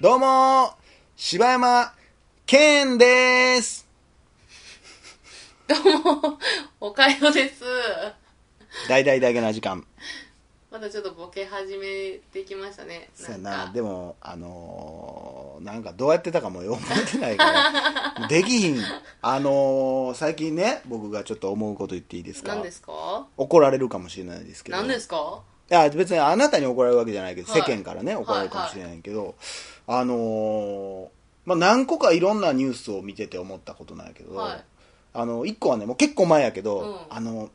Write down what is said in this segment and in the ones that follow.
どうもー柴山健でーすどうも、おかよです。大々だけな時間。まだちょっとボケ始めてきましたね。そうやな。でも、あのー、なんかどうやってたかもよく覚えてないから。できひん。あのー、最近ね、僕がちょっと思うこと言っていいですか？何ですか？怒られるかもしれないですけど。何ですか？いや、別にあなたに怒られるわけじゃないけど、はい。世間からね、怒られるかもしれないけど、あのー、まあ、何個かいろんなニュースを見てて思ったことなんやけど、はい。あの、一個はね、もう結構前やけど、うん。あの、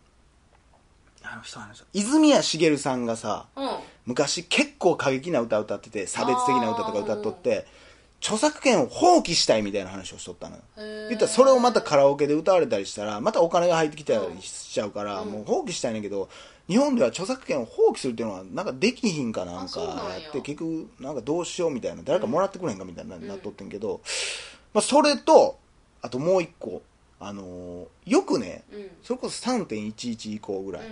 あの人あの人泉谷しげるさんがさ、うん。昔結構過激な歌歌ってて、差別的な歌とか歌っとって、著作権を放棄したいみたいな話をしとったのよ。言ったらそれをまたカラオケで歌われたりしたらまたお金が入ってきたりしちゃうから、うんもう放棄したいねんけど日本では著作権を放棄するっていうのはなんかできひんかなんかややって結局なんかどうしようみたいな誰かもらってくれへんかみたいななっとってんけど、まあ、それとあともう一個あのーよくねうん。うん。それこそ3.11以降ぐらい、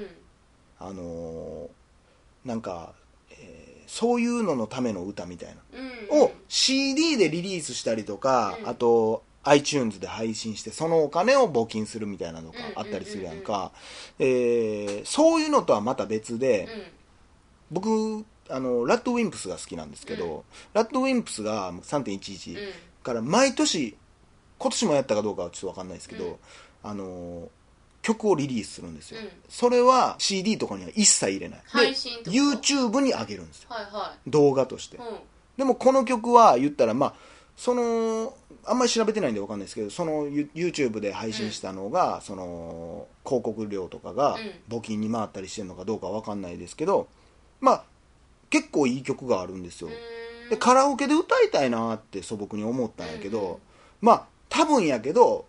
あのーなんか、えーそういうののための歌みたいなうん。を CD でリリースしたりとか、うんあと iTunes で配信してそのお金を募金するみたいなのがあったりするやんか、えーそういうのとはまた別で、僕あのラッドウィンプスが好きなんですけど、うんラッドウィンプスが3.11うん。うん。から毎年今年もやったかどうかはちょっと分かんないですけど、うんあの曲をリリースするんですよ、うん。それは CD とかには一切入れない。配信ってでこと YouTube に上げるんですよ。はいは動画として。い。うん。でもこの曲は言ったらまあそのあんまり調べてないんで分かんないですけどその You- YouTube で配信したのが、その広告料とかがう募金に回ったりしてるのかどうか分かんないですけどまあ結構いい曲があるんですよ、うー。んでカラオケで歌いたいなって素朴に思ったんやけど、うんうん。まあ多分やけど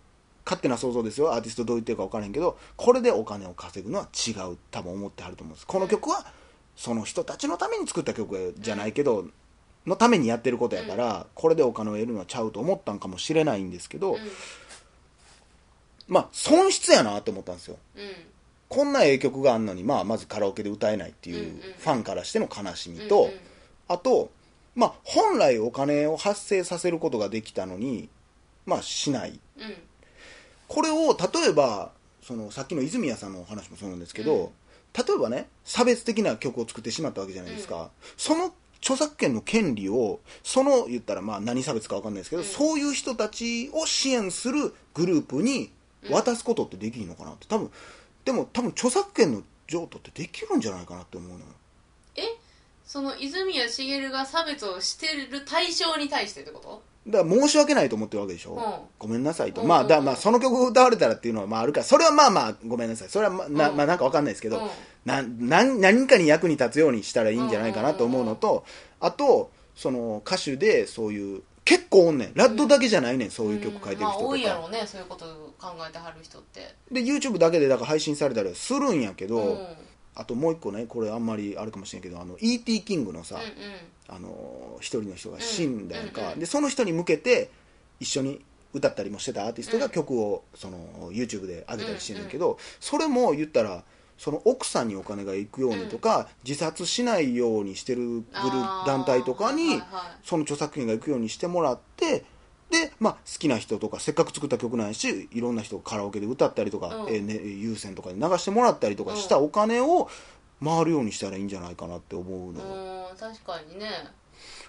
勝手な想像ですよアーティストどう言ってるか分からへんけどこれでお金を稼ぐのは違う多分思ってはると思うんですこの曲はその人たちのために作った曲じゃないけど、のためにやってることやから、これでお金を得るのはちゃうと思ったんかもしれないんですけど、うん。まあ損失やなって思ったんですようん。こんなええ曲があんのに、まあ、まずカラオケで歌えないっていうファンからしての悲しみと、あと、まあ、本来お金を発生させることができたのに、まあ、しない。うん。これを、例えば、その、さっきの泉谷さんのお話もそうなんですけど、うん例えばね、差別的な曲を作ってしまったわけじゃないですか。その著作権の権利を、その、言ったら、まあ、何差別かわかんないですけど、うんそういう人たちを支援するグループに渡すことってできるのかなって。多分、でも、多分、著作権の譲渡ってできるんじゃないかなって思うのよ。え？その泉谷しげるが差別をしてる対象に対してってこと？だから申し訳ないと思ってるわけでしょ、うん。ごめんなさいと、うん。まあだうんまあその曲歌われたらっていうのはまああるから。それはまあまあごめんなさい。それはま,、なうん。まあなんかわかんないですけど、うん。ななん何かに役に立つようにしたらいいんじゃないかなと思うのと、あとその歌手でそういう結構おんねん。ラッドだけじゃないねん、そういう曲書いてる人まあとか、多いやろうねそういうこと考えてはる人って。で YouTube だけでだから配信されたりはするんやけど、うんあともう一個ねこれあんまりあるかもしれんけどあの E.T. キングのさ、うんあの一人の人が死んだやんか、うんうんでその人に向けて一緒に歌ったりもしてたアーティストが曲をその YouTube で上げたりしてるんだけど、それも言ったらその奥さんにお金が行くようにとか、自殺しないようにしてる団体とかに、その著作権が行くようにしてもらってで、まあ、好きな人とかせっかく作った曲なんやしいろんな人がカラオケで歌ったりとか、うん。えーね、有線とかで流してもらったりとかしたお金を回るようにしたらいいんじゃないかなって思うの。よ、うん確かにね。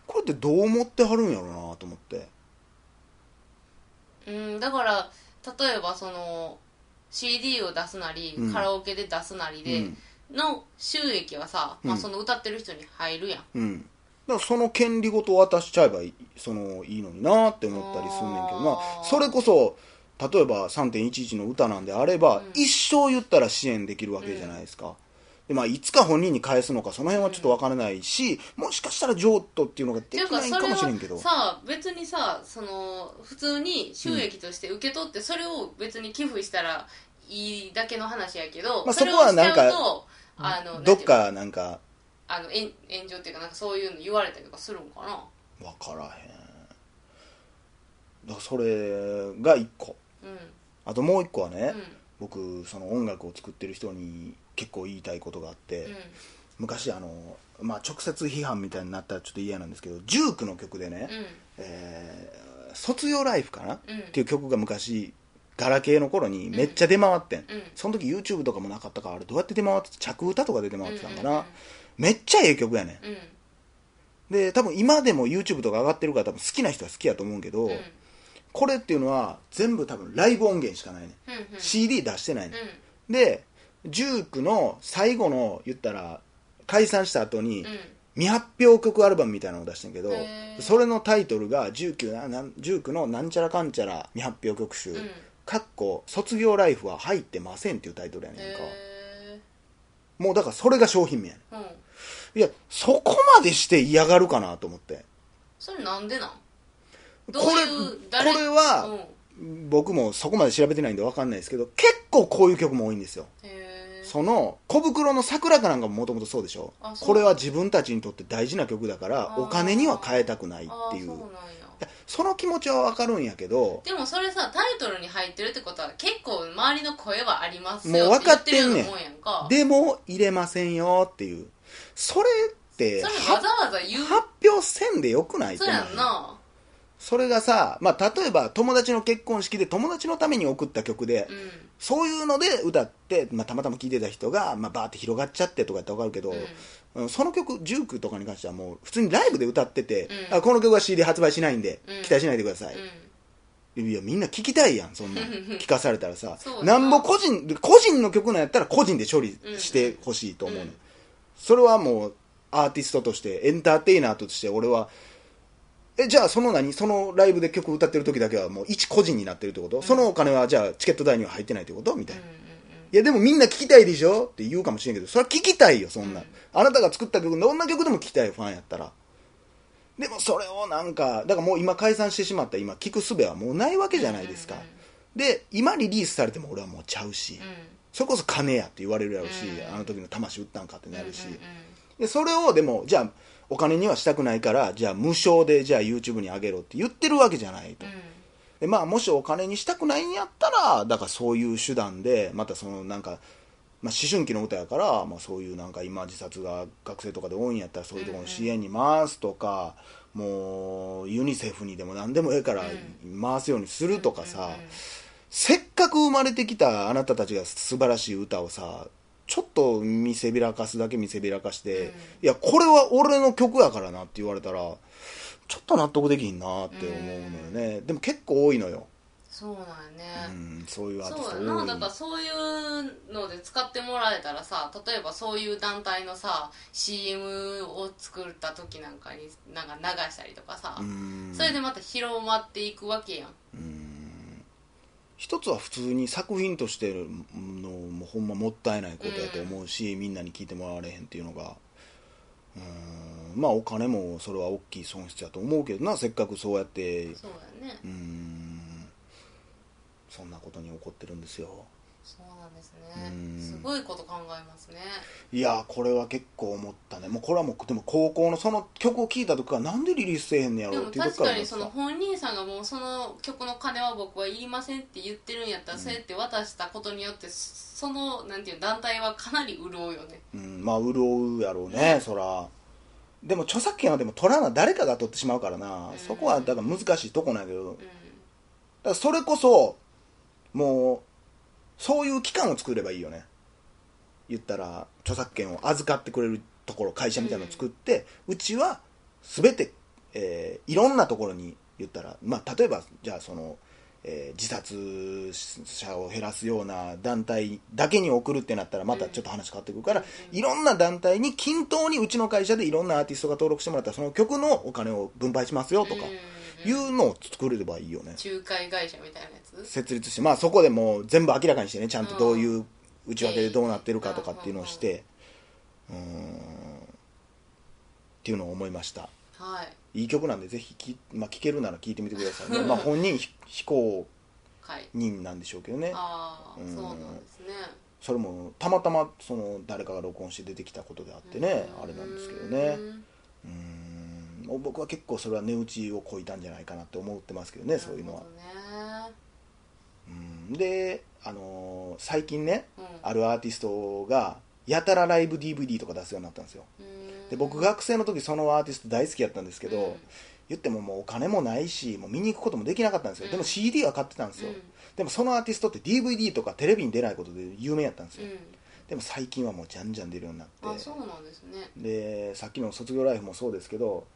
これってどう思ってはるんやろうなと思って。うんだから例えばその CD を出すなり、うん。カラオケで出すなりで、うん。の収益はさ、まあ、うん。その歌ってる人に入るやん。うんだからその権利ごと渡しちゃえばいいそのいいのになって思ったりすんねんけどまあそれこそ例えば3.11の歌なんであれば、うん一生言ったら支援できるわけじゃないですか、でまあ、いつか本人に返すのかその辺はちょっと分からないし、もしかしたら譲渡っていうのができないかもしれんけど。さ別にさその普通に収益として受け取って、それを別に寄付したらいいだけの話やけど、まあそこはなんかあの？どっかなんかあの炎炎上っていうかなんかそういうの言われたりとかするんかな？分からへん。だからそれが1個。うん。あともう1個はね、うん。僕その音楽を作ってる人に結構言いたいことがあって、うん。昔あの、まあ、直接批判みたいになったらちょっと嫌なんですけどジュークの曲でね、うん。えー卒業ライフかな、うん。っていう曲が昔ガラケーの頃にめっちゃ出回ってん、うん。その時 YouTube とかもなかったからあれどうやって出回って着歌とかで出回ってたんかな、うんうんうんめっちゃええ曲やねん。うん。で多分今でも YouTube とか上がってるから多分好きな人は好きやと思うけど、うん。これっていうのは全部多分ライブ音源しかないね、うんうん。CD 出してないね、うん。でジュークの最後の言ったら解散した後に、うん。未発表曲アルバムみたいなのを出してんけどそれのタイトルが19ななん19のなんちゃらかんちゃら未発表曲集、うん。かっこ卒業ライフは入ってませんっていうタイトルやねんか。へもうだからそれが商品名やねんいやそこまでして嫌がるかなと思って。それなんでなん？これこ誰？れは、うん。僕もそこまで調べてないんで分かんないですけど結構こういう曲も多いんですよ。その小袋の桜かなんかももともとそうでしょ？これは自分たちにとって大事な曲だからお金には変えたくないっていう。その気持ちは分かるんやけどでもそれさタイトルに入ってるってことは結構周りの声はありますよもう分かってんねん。でも入れませんよっていうそれってそれはわざわざ言う？発表せんでよくないそうやんってな。それがさ、まあ、例えば友達の結婚式で友達のために送った曲で、うん。そういうので歌って、まあ、たまたま聴いてた人が、まあ、バーって広がっちゃってとかやって分かるけど、うん。その曲ジュークとかに関してはもう普通にライブで歌ってて、うん。あこの曲は CD 発売しないんで、うん。期待しないでください、うん。いやみんな聞きたいやんそんな。ん 聞かされたらさ。そうやな。なんぼ個人個人の曲なんやったら個人で処理してほしいと思うね、うんそれはもうアーティストとしてエンターテイナーとして俺はえじゃあその何？そのライブで曲歌ってる時だけはもう一個人になってるってこと、そのお金はじゃあチケット代には入ってないってこと？みたいな、うんうんいやでもみんな聞きたいでしょ？って言うかもしれんけどそれは聞きたいよそんな、うん。あなたが作った曲どんな曲でも聞きたいよファンやったら。でもそれをなんかだからもう今解散してしまった今聞く術はもうないわけじゃないですか、うんうん。で今リリースされても俺はもうちゃうし、うんそれこそ金やって言われるやろし、うん。あの時の魂売ったんかってなるし、うんうんでそれをでもじゃあお金にはしたくないからじゃあ無償でじゃあ YouTube に上げろって言ってるわけじゃないと、うん。でまあもしお金にしたくないんやったらだからそういう手段でまたそのなんか、まあ、思春期の歌やから、まあ、そういうなんか今自殺が学生とかで多いんやったらそういうところの支援に回すとか、もうユニセフにでも何でもええから回すようにするとかさ、うんうんせっかく生まれてきたあなたたちが素晴らしい歌をさちょっと見せびらかすだけ見せびらかして、うん。いやこれは俺の曲やからなって言われたらちょっと納得できひんなって思うのよね、でも結構多いのよ、そうなんやうね、ん、そういうアーティスそうト多い。やな。だからそういうので使ってもらえたらさ例えばそういう団体のさ CM を作った時なんかになんか流したりとかさ、うん。それでまた広まっていくわけやん一つは普通に作品としてのもうほんまもったいないことやと思うし、みんなに聞いてもらわれへんっていうのがうんまあお金もそれは大きい損失やと思うけどなせっかくそうやってそうやね。うんそんなことに起こってるんですよそうなんですうん。ねすごいこと考えますね。いやこれは結構思ったね。もうこれはもうでも高校のその曲を聴いた時からなんでリリースせえへんねやろうっていう時確かにその本人さんがもうその曲の金は僕はいりませんって言ってるんやったら、そうやって渡したことによってそのなんていう団体はかなり潤うよね。うん、まあ潤うやろうね、そら。でも著作権はでも取らな誰かが取ってしまうからな、うん。そこはだから難しいとこなんやけど。だかうんらそれこそもうそういう機関を作ればいいよね。言ったら著作権を預かってくれるところ会社みたいなのを作って、うちは全て、えーいろんなところに言ったら、まあ、例えばじゃあその、えー自殺者を減らすような団体だけに送るってなったらまたちょっと話変わってくるから、うん。いろんな団体に均等にうちの会社でいろんなアーティストが登録してもらったらその曲のお金を分配しますよとかいうんうのを作れればいいよね、仲介会社みたいなやつ？設立して、まあ、そこでもう全部明らかにしてねちゃんとどういう内訳でどうなってるかとかっていうのをしてうーんっていうのを思いました。はい。いい曲なんでぜひき、まあ、聴けるなら聴いてみてくださいね。まあ本人非非公はい認なんでしょうけどね。ああうんそうなんですね。それもたまたまその誰かが録音して出てきたことであってねあれなんですけどね。うん僕は結構それは値打ちを超えたんじゃないかなって思ってますけどねそういうのは。ねうん。で、あのー最近ねうん。あるアーティストがやたらライブ DVD とか出すようになったんですよ。うん。で僕学生の時そのアーティスト大好きやったんですけど、うん。言ってももうお金もないしもう見に行くこともできなかったんですよ、うん。でも CD は買ってたんですよ、うん。でもそのアーティストって DVD とかテレビに出ないことで有名やったんですよ、うん。でも最近はもうじゃんじゃん出るようになって。あそうなんですね。でさっきの卒業ライフもそうですけど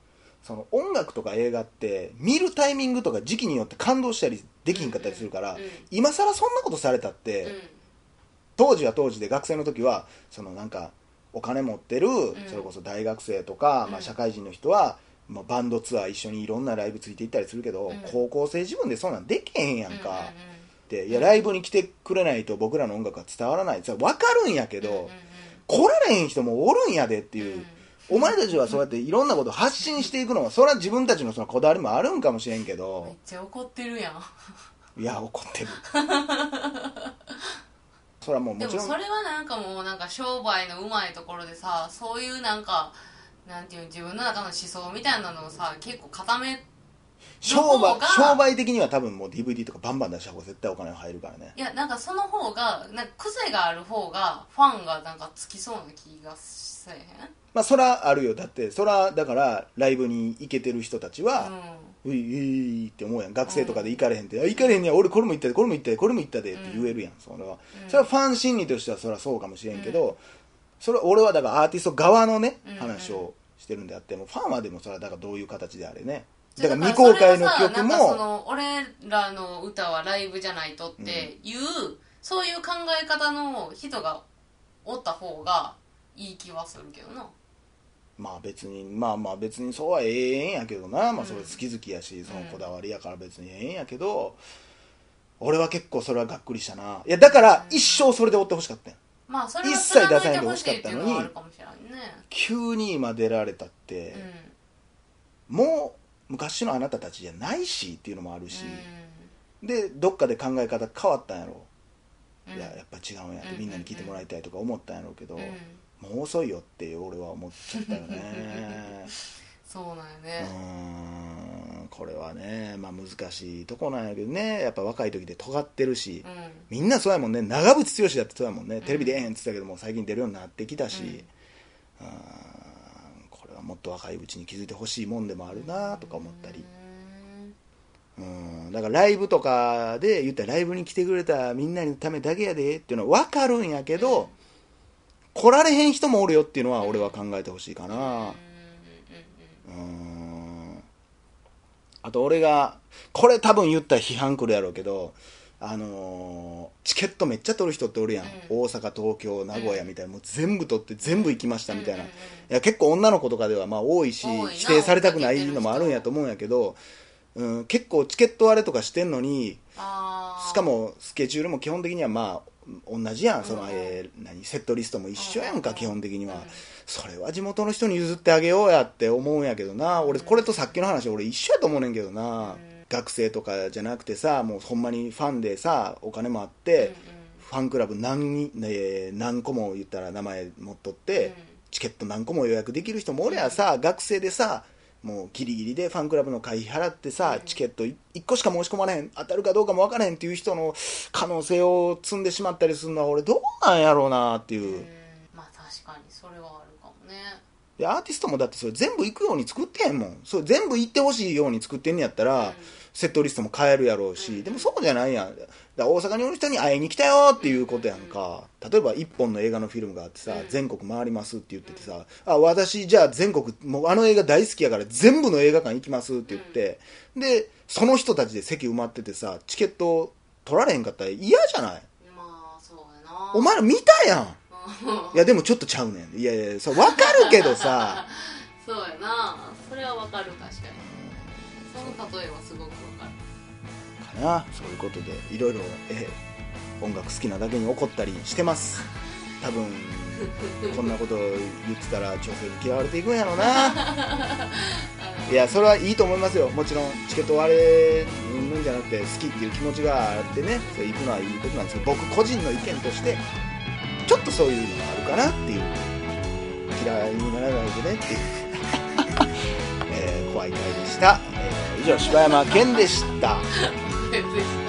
その音楽とか映画って見るタイミングとか時期によって感動したりできんかったりするから、うん。うん今更そんなことされたって、うん。当時は当時で学生の時はそのなんかお金持ってる、それこそ大学生とか、まあ、うん社会人の人は、まあ、バンドツアー一緒にいろんなライブついていったりするけど、うん。高校生自分でそんなんできへんやんか、うんうんでいやライブに来てくれないと僕らの音楽は伝わらない。分かるんやけど、うんうん。来られへん人もおるんやでっていう、うんお前たちはそうやっていろんなことを発信していくのはそれは自分たちのそのこだわりもあるんかもしれんけめっどちゃ怒ってるやん。いや怒ってる。それはもうでももちろん。それはなんかもうなんか商売のうまいところでさそういうなんかなんていうの自分の中の思想みたいなのをさ結構固め商売商売的には多分もう DVD とかバンバン出した方が絶対お金が入るからね。いやなんかその方がなんか癖がある方がファンがなんかつきそうな気がせえへん？まあそらあるよ。だってそらだからライブに行けてる人たちは、ういういって思うやん。学生とかで行かれへんって、あ行かれへんねや。俺これも行ったでこれも行ったでこれも行ったでって言えるやん、それは、うん。それはファン心理としてはそれはそうかもしれんけど、それは俺はだからアーティスト側のねうん。話をしてるんであってもファンはでもそれはだからどういう形であれねだから未公開の曲それはさなんかそもの俺らの歌はライブじゃないとっていう、そういう考え方の人がおった方がいい気はするけどな。まあ別にまあまあ別にそうはええんやけどな、まあそれうん好き好きやしそのこだわりやから別にええんやけど俺は結構それはがっくりしたな。いやだから一生それで追ってほしかったんや。まあそれは一切出さないでほほしかったのに急に今出られたって、もう昔のあなたたちじゃないしっていうのもあるし、でどっかで考え方変わったんやろ、うん。いややっぱ違うんやってうんみんなに聞いてもらいたいとか思ったんやろうけど、うんもう遅いよって俺は思っちゃったよね。そうなんやうねーんこれはね、まあ、難しいとこなんやけどね。やっぱ若い時で尖ってるし、うん。みんなそうやもんね。長渕剛だってそうやもんね、テレビ出えへんって言ってたけども最近出るようになってきたし、うーんもっと若いうちに気づいてほしいもんでもあるなとか思ったり、うん。だからライブとかで言ったらライブに来てくれたみんなのためだけやでっていうのは分かるんやけど、来られへん人もおるよっていうのは俺は考えてほしいかな。うん。あと俺がこれ多分言ったら批判来るやろうけどあのーチケットめっちゃ取る人っておるやん、うん。大阪東京名古屋みたいな、もう全部取って全部行きましたみたいな、うんうんうん。いや結構女の子とかではまあ多いし否定されたくないのもあるんやと思うんやけど、うん、結構チケット割れとかしてんのにしかもスケジュールも基本的にはまあ同じやん。その、うんえー何セットリストも一緒やんか、うん。基本的には、うん。それは地元の人に譲ってあげようやって思うんやけどな。俺これとさっきの話俺一緒やと思うねんけどな、うん学生とかじゃなくてさもうほんまにファンでさお金もあって、ファンクラブ何,、えー何個も言ったら名前持っとって、うん。チケット何個も予約できる人もおりゃさ、学生でさもうギリギリでファンクラブの会費払ってさ、うん。チケット1個しか申し込まれへん当たるかどうかも分からへんっていう人の可能性を積んでしまったりするのは俺どうなんやろうなっていう、うん。うんまあ確かにそれはあるかもね。でアーティストもだってそれ全部行くように作ってへんもん。それ全部行ってほしいように作ってんねやったら、うんセットリストも変えるやろうし、うん。でもそうじゃないやん。大阪におる人に会いに来たよっていうことやんか、例えば一本の映画のフィルムがあってさ、うん。全国回りますって言っててさ、あ私じゃあ全国もうあの映画大好きやから全部の映画館行きますって言って、でその人たちで席埋まっててさチケット取られへんかったら嫌じゃない？まあそうやな。お前ら見たやん。うん。いやでもちょっとちゃうねん。いやいやそう分かるけどさ。そうやな。それはわかる確かに。その例えはすごくな。そういうことでいろいろえ音楽好きなだけに怒ったりしてます。多分こんなこと言ってたら女性に嫌われていくんやろうな。いやそれはいいと思いますよ。もちろんチケット割れるんじゃなくて好きっていう気持ちがあってね。それ行くのはいいことなんですけど僕個人の意見としてちょっとそういうのがあるかなっていう。嫌いにならないでねっていう、えー怖い回でした、えー以上柴山健でした別に